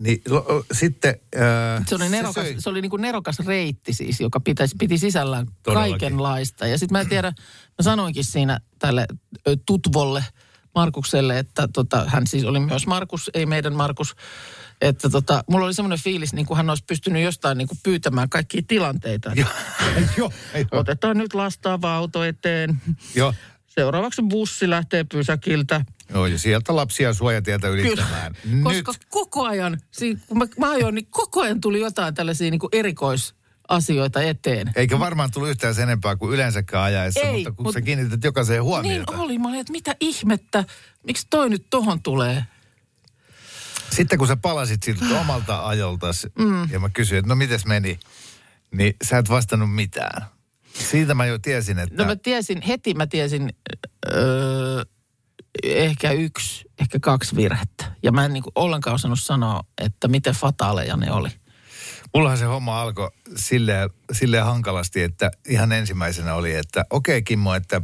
Niin, lo, sitten... Äh, Se oli, nerokas, söi- se oli niin kuin nerokas reitti siis, joka pitäisi, piti sisällään Todellakin. kaikenlaista. Ja sitten mä en tiedä, mä sanoinkin siinä tälle tutvolle Markukselle, että tota, hän siis oli myös Markus, ei meidän Markus, että tota, mulla oli semmoinen fiilis, niin kuin hän olisi pystynyt jostain niin kuin pyytämään kaikkia tilanteita. Joo, <laughs> joo, Otetaan nyt lastaava auto eteen. joo. Seuraavaksi bussi lähtee pysäkiltä. Joo, ja sieltä lapsia suojatietä ylittämään. Nyt. Koska koko ajan, siinä, kun mä, mä ajoin, niin koko ajan tuli jotain tällaisia niin kuin erikoisasioita eteen. Eikä varmaan tullut yhtään sen enempää kuin yleensäkään ajaessa, Ei, mutta kun mut- sä kiinnität jokaiseen Niin huomiota. oli. Mä olin, että mitä ihmettä, miksi toi nyt tohon tulee? Sitten kun sä palasit siltä <sighs> omalta ajoltas mm. ja mä kysyin, että no mites meni, niin sä et vastannut mitään. Siitä mä jo tiesin, että... No mä tiesin, heti mä tiesin öö, ehkä yksi, ehkä kaksi virhettä. Ja mä en niin kuin ollenkaan osannut sanoa, että miten fataaleja ne oli. Mullahan se homma alkoi silleen, silleen hankalasti, että ihan ensimmäisenä oli, että okei Kimmo, että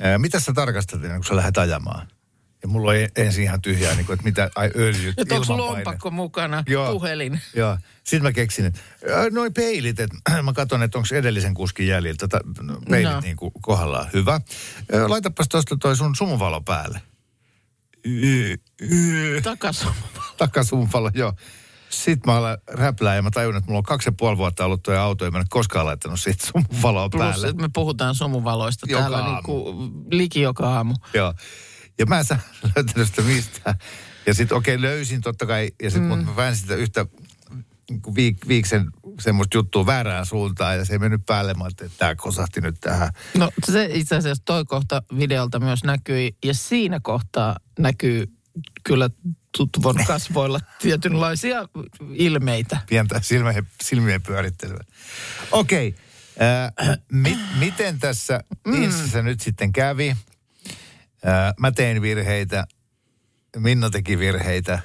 ää, mitä sä tarkastat kuin sä lähdet ajamaan? Ja mulla oli ensin ihan tyhjää, niin kuin, että mitä, ai öljyt, Että onko lompakko mukana, Joo. puhelin? Joo. Sitten mä keksin, että ää, noi peilit, että <clears throat> mä katson, että onko edellisen kuskin jäljiltä ta, no, peilit No. niin kuin kohdallaan. Hyvä. Laitapas tuosta toi sun sumuvalo päälle. Y- y- Takas. Takasumuvalo, joo. Sitten mä alan räplää ja mä tajun, että mulla on kaksi ja puoli vuotta ollut tuo auto ja mä en koskaan laittanut siitä sumuvaloa Plus, päälle. että me puhutaan somuvaloista Joka täällä aamu. niin kuin, liki joka aamu. Joo. Ja mä en saa <laughs> löytänyt sitä mistään. Ja sitten okei, okay, löysin totta kai. Ja sitten mm. mä väänsin sitä yhtä niin kuin viik, viiksen semmoista juttua väärään suuntaan ja se ei mennyt päälle. Mä että tämä kosahti nyt tähän. No se itse asiassa toi kohta videolta myös näkyi ja siinä kohtaa näkyy kyllä tutvon <laughs> kasvoilla tietynlaisia ilmeitä. Pientä silmien, silmien pyörittelyä. Okei. Äh, mi, miten tässä mm. Insissä nyt sitten kävi? Mä tein virheitä. Minna teki virheitä.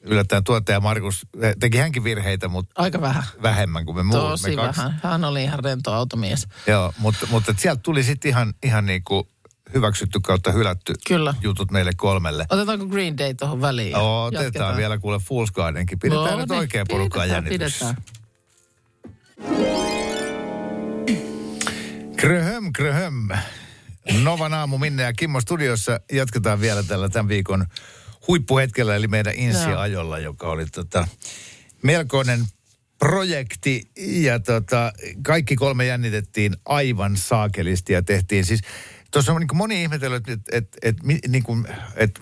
Yllättäen tuottaja Markus teki hänkin virheitä, mutta Aika vähän. vähemmän kuin me muut. Tosi me kaksi. vähän. Hän oli ihan rento automies. Joo, mutta, mutta sieltä tuli sitten ihan, ihan niin kuin hyväksytty kautta hylätty Kyllä. jutut meille kolmelle. Otetaanko Green Day tuohon väliin? ja Otetaan jatketaan? vielä kuule Fool's Gardenkin. Pidetään No nyt niin, pidetään, jännityksessä. pidetään. Kröhöm, kröhöm. Novan aamu Minne ja Kimmo studiossa. Jatketaan vielä tällä tämän viikon huippuhetkellä, eli meidän Insi-ajolla, joka oli tota, melkoinen projekti. Ja tota, kaikki kolme jännitettiin aivan saakelisti ja tehtiin siis... Tuossa on niin moni ihmetellyt, että et, et, mi- niin kuin, et,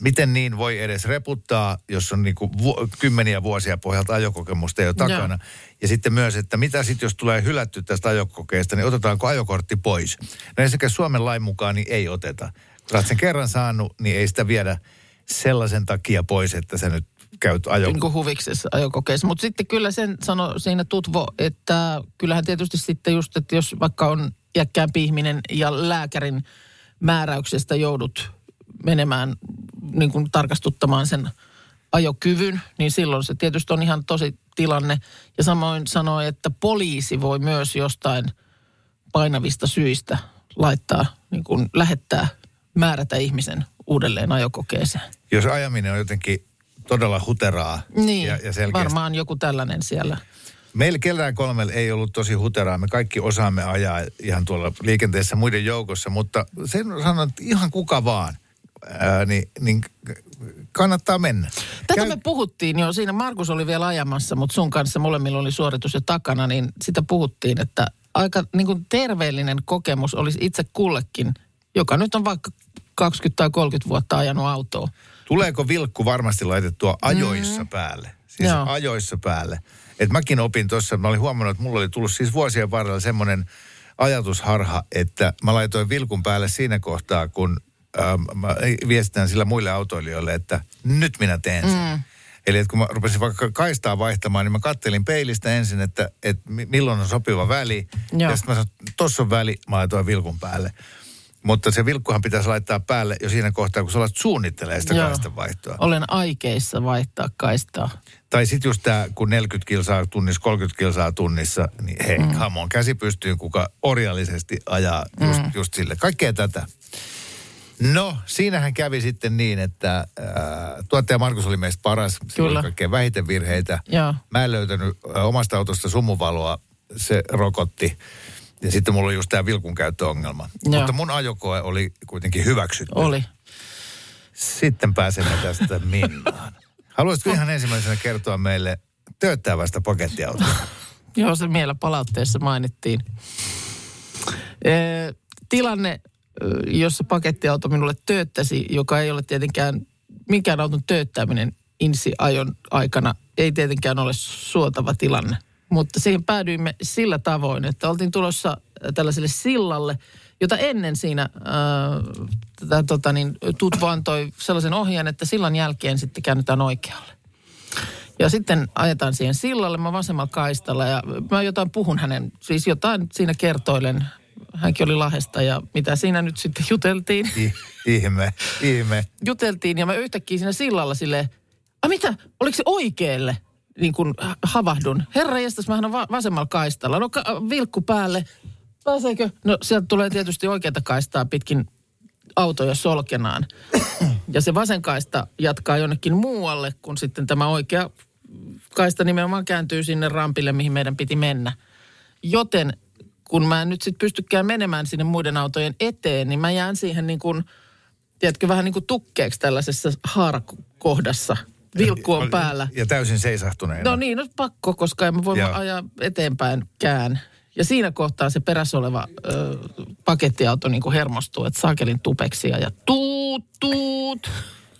miten niin voi edes reputtaa, jos on niin kuin vu- kymmeniä vuosia pohjalta ajokokemusta jo takana. Joo. Ja sitten myös, että mitä sitten, jos tulee hylätty tästä ajokokeesta, niin otetaanko ajokortti pois? No ensinnäkin Suomen lain mukaan niin ei oteta. Kun sen kerran saanut, niin ei sitä viedä sellaisen takia pois, että sä nyt käyt ajo... niin kuin huviksessa ajokokeessa. Mutta sitten kyllä sen sano siinä Tutvo, että kyllähän tietysti sitten just, että jos vaikka on iäkkäämpi ihminen ja lääkärin määräyksestä joudut menemään niin kuin tarkastuttamaan sen ajokyvyn, niin silloin se tietysti on ihan tosi tilanne. Ja samoin sanoi, että poliisi voi myös jostain painavista syistä laittaa, niin kuin lähettää, määrätä ihmisen uudelleen ajokokeeseen. Jos ajaminen on jotenkin todella huteraa Niin, ja, ja selkeästi varmaan joku tällainen siellä. Meillä kellään kolmella ei ollut tosi huteraa. Me kaikki osaamme ajaa ihan tuolla liikenteessä muiden joukossa, mutta sen sanon, että ihan kuka vaan, ää, niin, niin kannattaa mennä. Tätä me puhuttiin jo. Siinä Markus oli vielä ajamassa, mutta sun kanssa molemmilla oli suoritus jo takana, niin sitä puhuttiin, että aika niin kuin terveellinen kokemus olisi itse kullekin, joka nyt on vaikka 20 tai 30 vuotta ajanut autoa. Tuleeko vilkku varmasti laitettua ajoissa mm. päälle? Siis Joo. ajoissa päälle. Et mäkin opin tuossa, mä olin huomannut, että mulla oli tullut siis vuosien varrella semmoinen ajatusharha, että mä laitoin vilkun päälle siinä kohtaa, kun ähm, mä viestitän sillä muille autoilijoille, että nyt minä teen sen. Mm. Eli että kun mä rupesin vaikka kaistaa vaihtamaan, niin mä kattelin peilistä ensin, että, että mi- milloin on sopiva väli. Joo. Ja sitten mä sanoin, tossa on väli, mä laitoin vilkun päälle. Mutta se vilkkuhan pitäisi laittaa päälle jo siinä kohtaa, kun sä alat suunnittelee sitä kaistan vaihtoa. Olen aikeissa vaihtaa kaistaa. Tai sitten just tämä, kun 40 kilsaa tunnissa, 30 kilsaa tunnissa, niin hei, mm. come on, käsi pystyyn, kuka orjallisesti ajaa just, mm. just sille. Kaikkea tätä. No, siinähän kävi sitten niin, että äh, tuottaja Markus oli meistä paras. Sillä Kyllä. oli kaikkein vähiten virheitä. Joo. Mä en löytänyt äh, omasta autosta sumuvaloa, se rokotti. Ja sitten mulla oli just tämä vilkun käyttöongelma. Joo. Mutta mun ajokoe oli kuitenkin hyväksytty. Oli. Sitten pääsemme tästä Minnaan. Haluaisitko ihan ensimmäisenä kertoa meille tööttävästä pakettiautosta? <laughs> Joo, se vielä palautteessa mainittiin. Ee, tilanne, jossa pakettiauto minulle tööttäsi, joka ei ole tietenkään, minkään auton tööttäminen insi-ajon aikana, ei tietenkään ole suotava tilanne. Mutta siihen päädyimme sillä tavoin, että oltiin tulossa tällaiselle sillalle, jota ennen siinä äh, tätä, tota niin, Tutvo antoi sellaisen ohjeen, että sillan jälkeen sitten käännytään oikealle. Ja sitten ajetaan siihen sillalle, mä vasemmalla kaistalla ja mä jotain puhun hänen, siis jotain siinä kertoilen. Hänkin oli Lahesta ja mitä siinä nyt sitten juteltiin. I, ihme, ihme. Juteltiin ja mä yhtäkkiä siinä sillalla silleen, a mitä, oliko se oikealle? Niin kuin havahdun. Herra jästäs, mähän on va- vasemmalla kaistalla. No ka- vilkku päälle. Pääseekö? No sieltä tulee tietysti oikeata kaistaa pitkin autoja solkenaan. <clears throat> Ja se vasen kaista jatkaa jonnekin muualle, kun sitten tämä oikea kaista nimenomaan kääntyy sinne rampille, mihin meidän piti mennä. Joten kun mä en nyt sitten pystykään menemään sinne muiden autojen eteen, niin mä jään siihen niin kuin, tiedätkö, vähän niin kuin tukkeeksi tällaisessa haarakohdassa. Vilkku on päällä. Ja täysin seisahtuneena. No niin, no pakko, koska en mä voi Joo. ajaa eteenpäinkään. Ja siinä kohtaa se perässä oleva ö, pakettiauto niin kuin hermostuu, että saakelin tupeksia ja tuut, tuut.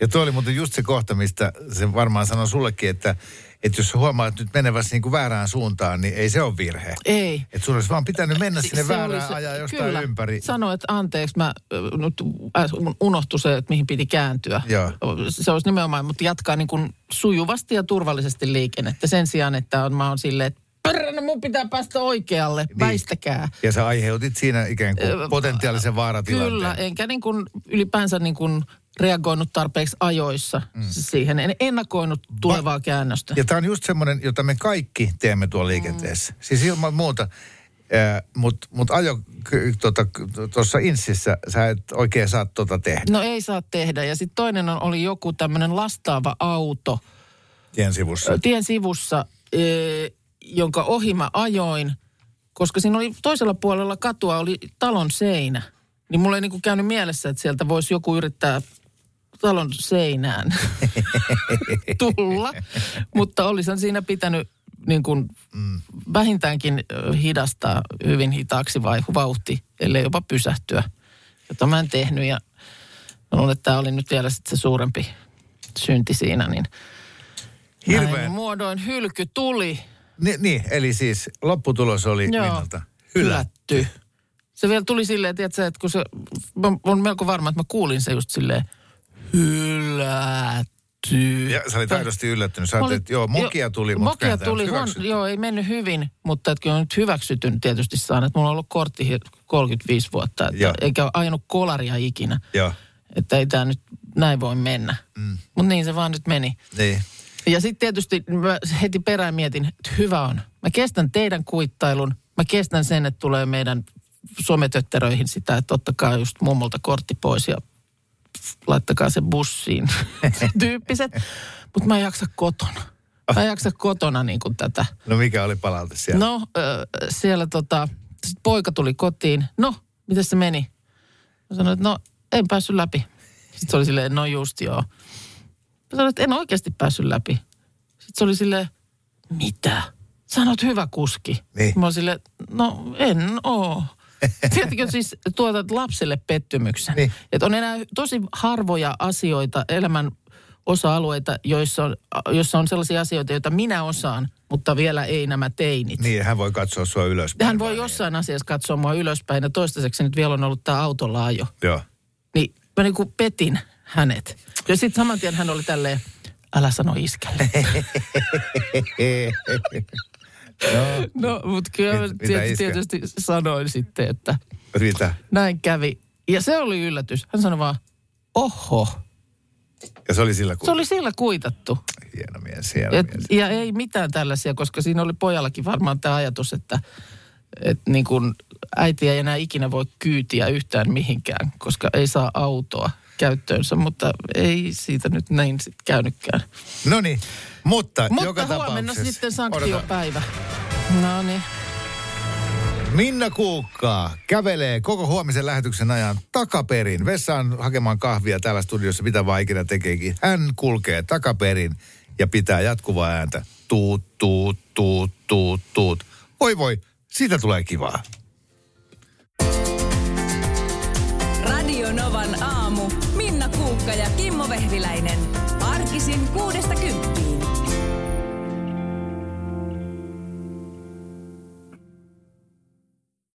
Ja tuo oli muuten just se kohta, mistä se varmaan sanoi sullekin, että, että jos sä huomaat nyt menevässä niin kuin väärään suuntaan, niin ei se ole virhe. Ei. Että sun olisi vaan pitänyt mennä sinne Se väärään oli se- ajaa jostain kyllä. ympäri. Sano, että anteeksi, mä nyt äs- unohtui se, että mihin piti kääntyä. Joo. Se olisi nimenomaan, mutta jatkaa niin kuin sujuvasti ja turvallisesti liikennettä. Sen sijaan, että on, mä oon silleen, että peränä mun pitää päästä oikealle, niin. väistäkää. Ja sä aiheutit siinä ikään kuin potentiaalisen vaaratilanteen. Kyllä, enkä niin kuin ylipäänsä niin kuin reagoinut tarpeeksi ajoissa mm. siihen. En ennakoinut tulevaa käännöstä. Ja tämä on just semmoinen, jota me kaikki teemme tuolla liikenteessä. Mm. Siis ilman muuta. Mutta mut ajo tuossa tota, tuossa insissä sä et oikein saa tota tehdä No ei saa tehdä. Ja sitten toinen on, oli joku tämmöinen lastaava auto tien sivussa. ö, tien sivussa, e, jonka ohi mä ajoin, koska siinä oli toisella puolella katua oli talon seinä. Niin mulla ei niinku käynyt mielessä, että sieltä voisi joku yrittää talon seinään <laughs> tulla. Mutta olisin siinä pitänyt niin kuin mm. vähintäänkin hidastaa hyvin hitaaksi vai vauhti, ellei jopa pysähtyä. Jota mä en tehnyt ja luulen, että tämä oli nyt vielä se suurempi synti siinä, niin näin Hirveän. muodoin hylky tuli. Ni, niin, eli siis lopputulos oli Joo, Minnalta. Hylätty. hylätty. Se vielä tuli silleen, tiedätkö, että kun se, mä olen melko varma, että mä kuulin se just silleen, hylätty. Ja sä olit aidosti yllättynyt. Sä että joo, mokia jo- tuli, mutta Mokia tuli, huon, joo, ei mennyt hyvin, mutta että kyllä on nyt hyväksytyn tietysti saanut. Mulla on ollut kortti hi- 35 vuotta, että Joo. eikä ole ajanut kolaria ikinä. Joo, Että ei tämä nyt näin voi mennä. Mm. Mutta niin se vaan nyt meni. niin. Ja sitten tietysti mä heti perään mietin, että hyvä on. Mä kestän teidän kuittailun. Mä kestän sen, että tulee meidän sometötteröihin sitä, että ottakaa just mummolta kortti pois ja laittakaa se bussiin. <laughs> Tyyppiset. Mutta mä en jaksa kotona. Mä en jaksa kotona niin kuin tätä. No mikä oli palaute siellä? No, siellä tota, sit poika tuli kotiin. No, miten se meni? Mä sanoin, että no, en päässyt läpi. Sitten se oli silleen, no just joo. Mä sanoin, että en oikeasti päässyt läpi. Sitten se oli silleen, mitä? Sä oot hyvä kuski. Niin. Mä olin silleen, no en oo. <laughs> Tiedätkö siis tuotat lapselle pettymyksen. Niin. Että on enää tosi harvoja asioita, elämän osa-alueita, joissa on, joissa on sellaisia asioita, joita minä osaan, mutta vielä ei nämä teinit. Niin, hän voi katsoa sua ylöspäin. Hän voi vai jossain asiassa katsoa mua ylöspäin ja toistaiseksi nyt vielä on ollut tämä autolla ajo. Niin? Joo. Niin mä niin kuin petin hänet. Ja sitten saman tien hän oli tälleen, älä sano iskälle. <laughs> no, <laughs> mutta kyllä Mit- tietysti, tietysti sanoin sitten, että Mitä? näin kävi. Ja se oli yllätys. Hän sanoi vaan, oho. Ja se oli sillä kun... Se oli sillä kuitattu. Hieno mies, hieno Et, mies. ja ei mitään tällaisia, koska siinä oli pojallakin varmaan tämä ajatus, että et niin kun äiti ei enää ikinä voi kyytiä yhtään mihinkään, koska ei saa autoa käyttöönsä, mutta ei siitä nyt näin sitten käynytkään. No niin, mutta, Mutta joka huomenna tapauksessa... sitten sanktiopäivä. No niin. Minna Kuukkaa kävelee koko huomisen lähetyksen ajan takaperin. Vessaan hakemaan kahvia täällä studiossa, mitä vaan ikinä tekeekin. Hän kulkee takaperin ja pitää jatkuvaa ääntä. Tuut, tuut, tuut, tuut, tuut. Voi voi, siitä tulee kivaa. Radio Novan aamu. Minna Kuukka ja Kimmo Vehviläinen. Arkisin kuudesta kymppiin.